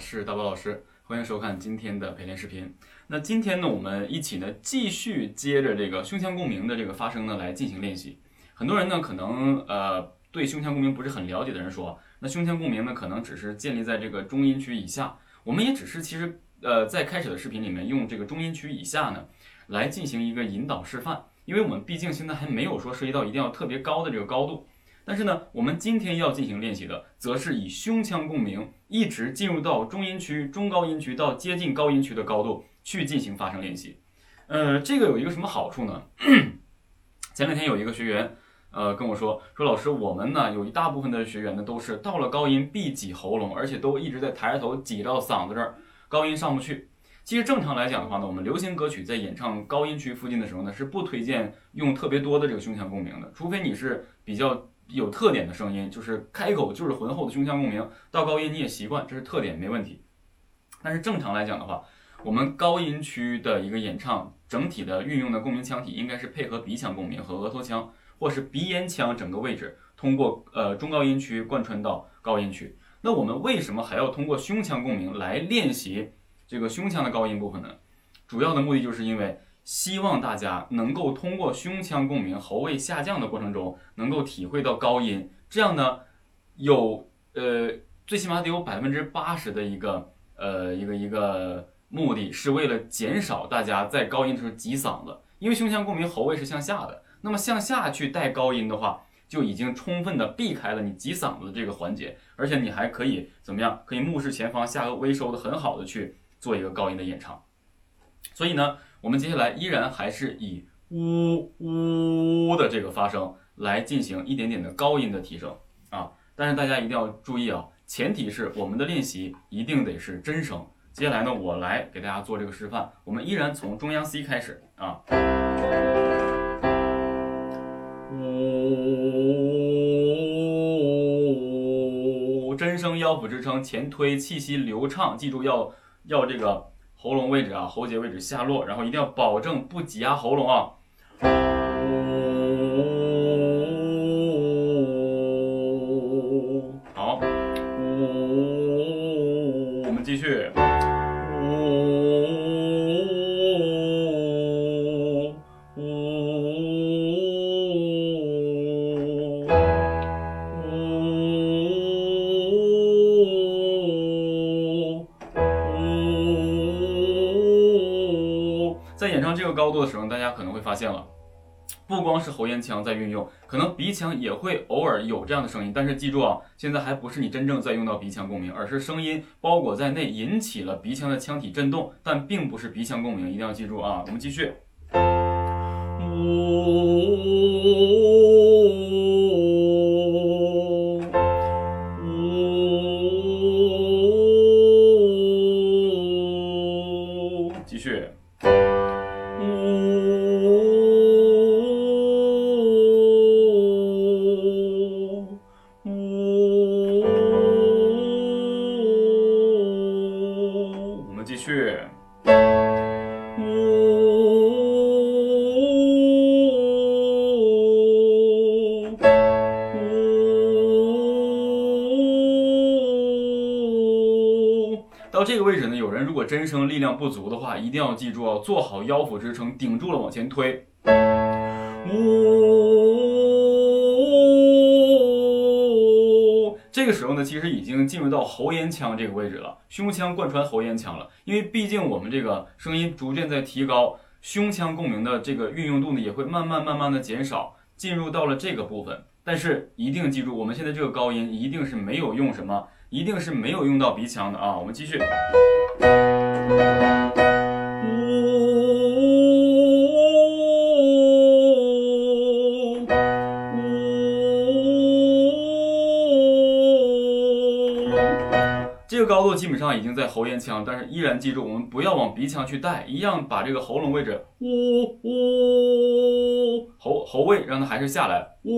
是大宝老师，欢迎收看今天的陪练视频。那今天呢，我们一起呢继续接着这个胸腔共鸣的这个发声呢来进行练习。很多人呢可能呃对胸腔共鸣不是很了解的人说，那胸腔共鸣呢可能只是建立在这个中音区以下。我们也只是其实呃在开始的视频里面用这个中音区以下呢来进行一个引导示范，因为我们毕竟现在还没有说涉及到一定要特别高的这个高度。但是呢，我们今天要进行练习的，则是以胸腔共鸣一直进入到中音区、中高音区到接近高音区的高度去进行发声练习。呃，这个有一个什么好处呢？前两天有一个学员，呃，跟我说说老师，我们呢有一大部分的学员呢都是到了高音必挤喉咙，而且都一直在抬着头挤到嗓子这儿，高音上不去。其实正常来讲的话呢，我们流行歌曲在演唱高音区附近的时候呢，是不推荐用特别多的这个胸腔共鸣的，除非你是比较。有特点的声音，就是开口就是浑厚的胸腔共鸣，到高音你也习惯，这是特点，没问题。但是正常来讲的话，我们高音区的一个演唱，整体的运用的共鸣腔体应该是配合鼻腔共鸣和额头腔，或是鼻咽腔整个位置，通过呃中高音区贯穿到高音区。那我们为什么还要通过胸腔共鸣来练习这个胸腔的高音部分呢？主要的目的就是因为。希望大家能够通过胸腔共鸣喉位下降的过程中，能够体会到高音。这样呢，有呃，最起码得有百分之八十的一个呃一个一个目的是为了减少大家在高音的时候挤嗓子。因为胸腔共鸣喉位是向下的，那么向下去带高音的话，就已经充分的避开了你挤嗓子的这个环节，而且你还可以怎么样？可以目视前方，下颚微收的很好的去做一个高音的演唱。所以呢。我们接下来依然还是以呜呜的这个发声来进行一点点的高音的提升啊！但是大家一定要注意啊，前提是我们的练习一定得是真声。接下来呢，我来给大家做这个示范。我们依然从中央 C 开始啊，呜，真声腰腹支撑，前推，气息流畅，记住要要这个。喉咙位置啊，喉结位置下落，然后一定要保证不挤压喉咙啊。高度的时候，大家可能会发现了，不光是喉咽腔在运用，可能鼻腔也会偶尔有这样的声音。但是记住啊，现在还不是你真正在用到鼻腔共鸣，而是声音包裹在内，引起了鼻腔的腔体震动，但并不是鼻腔共鸣。一定要记住啊！我们继续。呜真声力量不足的话，一定要记住哦，做好腰腹支撑，顶住了往前推。呜，这个时候呢，其实已经进入到喉咽腔这个位置了，胸腔贯穿喉咽腔了。因为毕竟我们这个声音逐渐在提高，胸腔共鸣的这个运用度呢，也会慢慢慢慢的减少，进入到了这个部分。但是一定记住，我们现在这个高音一定是没有用什么。一定是没有用到鼻腔的啊！我们继续。这个高度基本上已经在喉咽腔，但是依然记住，我们不要往鼻腔去带，一样把这个喉咙位置呜呜喉喉位让它还是下来呜。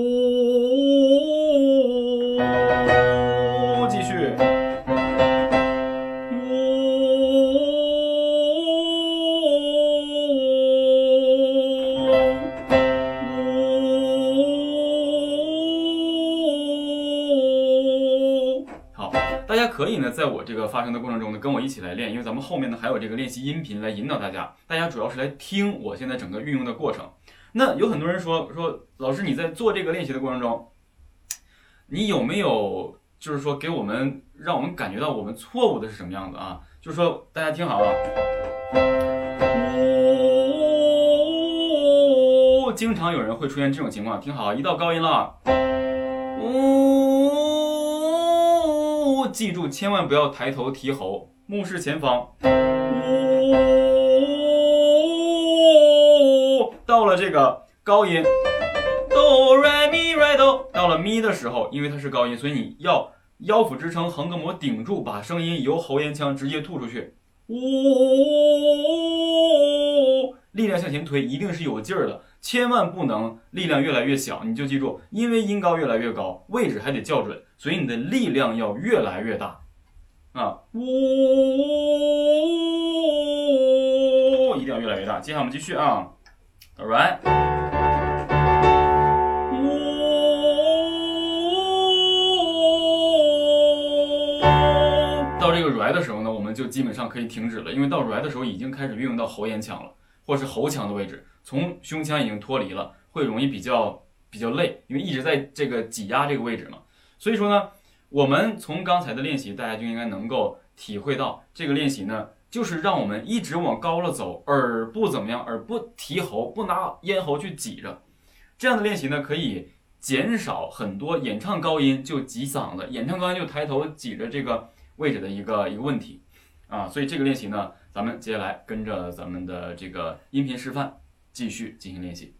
大家可以呢，在我这个发声的过程中呢，跟我一起来练，因为咱们后面呢还有这个练习音频来引导大家。大家主要是来听我现在整个运用的过程。那有很多人说说，老师你在做这个练习的过程中，你有没有就是说给我们让我们感觉到我们错误的是什么样子啊？就是说大家听好啊，呜，经常有人会出现这种情况，听好，一到高音了，呜，记住千万不要抬头提喉，目视前方，呜，到了这个高音。哆来咪来哆，到了咪的时候，因为它是高音，所以你要腰腹支撑，横膈膜顶住，把声音由喉咽腔直接吐出去。呜，力量向前推，一定是有劲儿的，千万不能力量越来越小。你就记住，因为音高越来越高，位置还得校准，所以你的力量要越来越大。啊，呜，一定要越来越大。接下来我们继续啊，All right。这个 r 的时候呢，我们就基本上可以停止了，因为到 r 的时候已经开始运用到喉咽腔了，或是喉腔的位置，从胸腔已经脱离了，会容易比较比较累，因为一直在这个挤压这个位置嘛。所以说呢，我们从刚才的练习，大家就应该能够体会到，这个练习呢，就是让我们一直往高了走，而不怎么样，而不提喉，不拿咽喉去挤着。这样的练习呢，可以减少很多演唱高音就挤嗓子，演唱高音就抬头挤着这个。位置的一个一个问题啊，所以这个练习呢，咱们接下来跟着咱们的这个音频示范继续进行练习。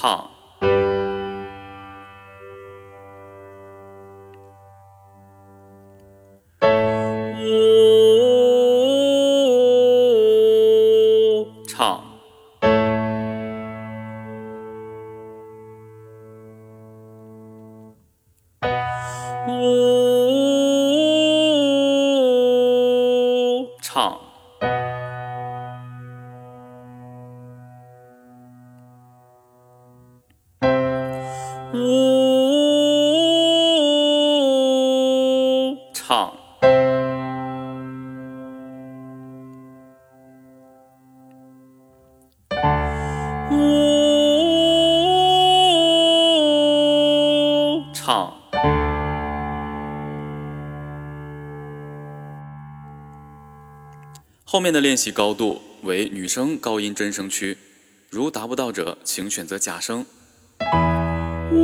唱。呜，唱。呜，唱。后面的练习高度为女声高音真声区，如达不到者，请选择假声。呜，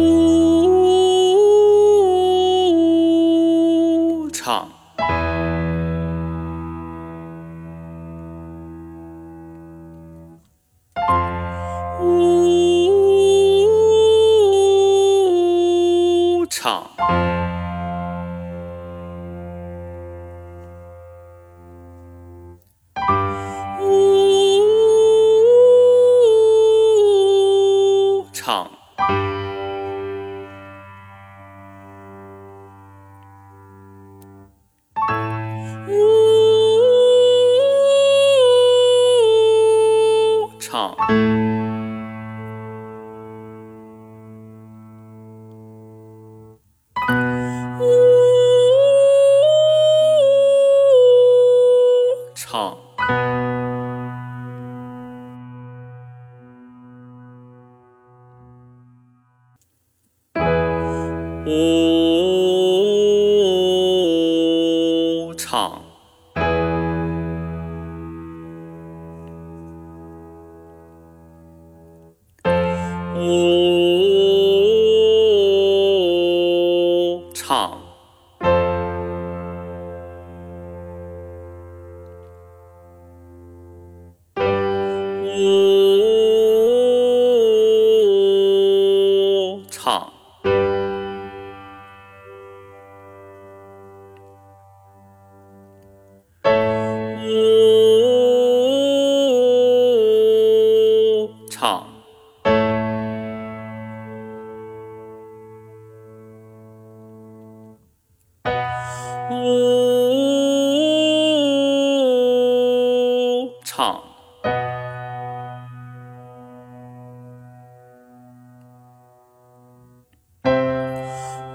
唱。呜，唱。呜，好，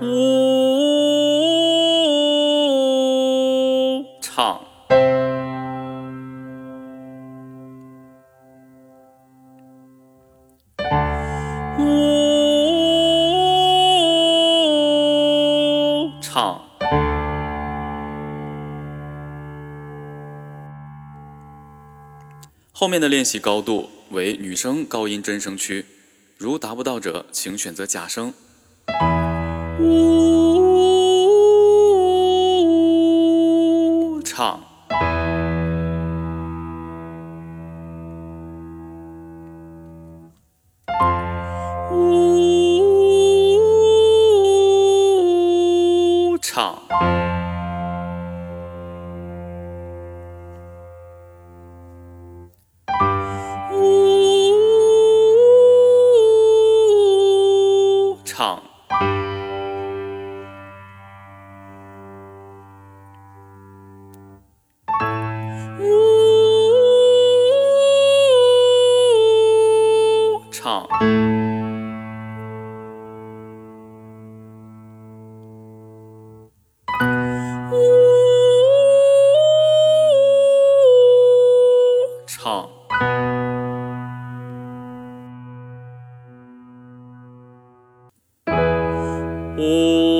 呜，唱。呜，唱。后面的练习高度为女声高音真声区，如达不到者，请选择假声。呜，唱。呜，唱。呜，唱。Oh.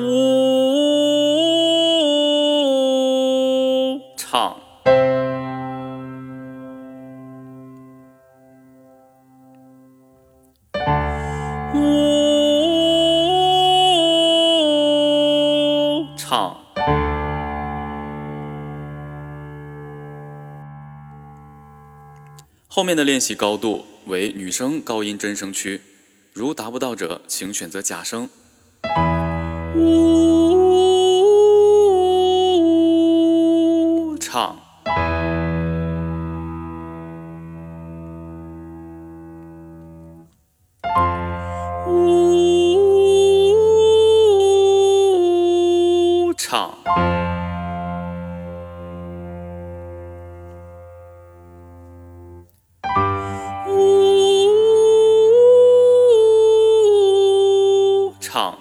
呜，唱。呜，唱。后面的练习高度为女声高音真声区，如达不到者，请选择假声。呜唱，呜唱，呜唱。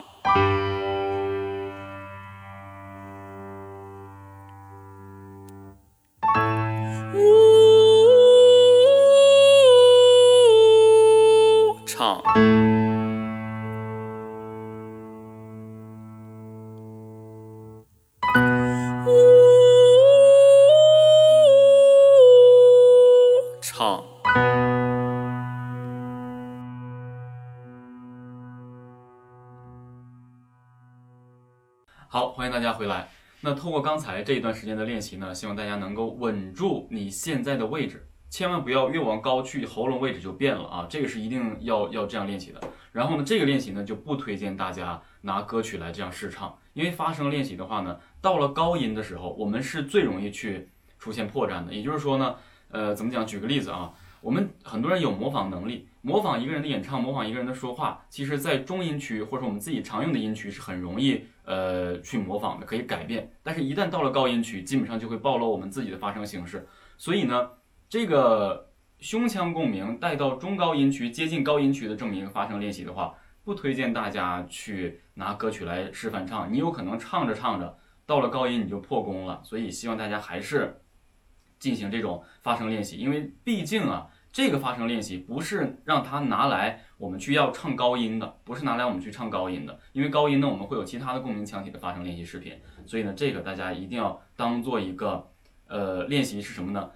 好，欢迎大家回来。那通过刚才这一段时间的练习呢，希望大家能够稳住你现在的位置，千万不要越往高去，喉咙位置就变了啊！这个是一定要要这样练习的。然后呢，这个练习呢就不推荐大家拿歌曲来这样试唱，因为发声练习的话呢，到了高音的时候，我们是最容易去出现破绽的。也就是说呢，呃，怎么讲？举个例子啊，我们很多人有模仿能力，模仿一个人的演唱，模仿一个人的说话，其实在中音区或者我们自己常用的音区是很容易呃去模仿的，可以改变。但是，一旦到了高音区，基本上就会暴露我们自己的发声形式。所以呢，这个胸腔共鸣带到中高音区、接近高音区的证明发声练习的话，不推荐大家去拿歌曲来示范唱，你有可能唱着唱着到了高音你就破功了。所以希望大家还是进行这种发声练习，因为毕竟啊，这个发声练习不是让它拿来我们去要唱高音的，不是拿来我们去唱高音的，因为高音呢我们会有其他的共鸣腔体的发声练习视频，所以呢这个大家一定要当做一个呃练习是什么呢？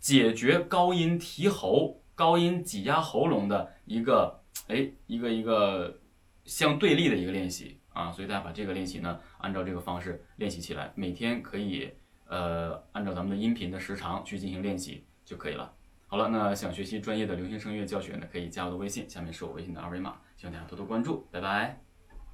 解决高音提喉、高音挤压喉咙的一个哎一个一个相对立的一个练习啊，所以大家把这个练习呢按照这个方式练习起来，每天可以呃按照咱们的音频的时长去进行练习就可以了。好了，那想学习专业的流行声乐教学呢，可以加我的微信，下面是我微信的二维码，希望大家多多关注，拜拜。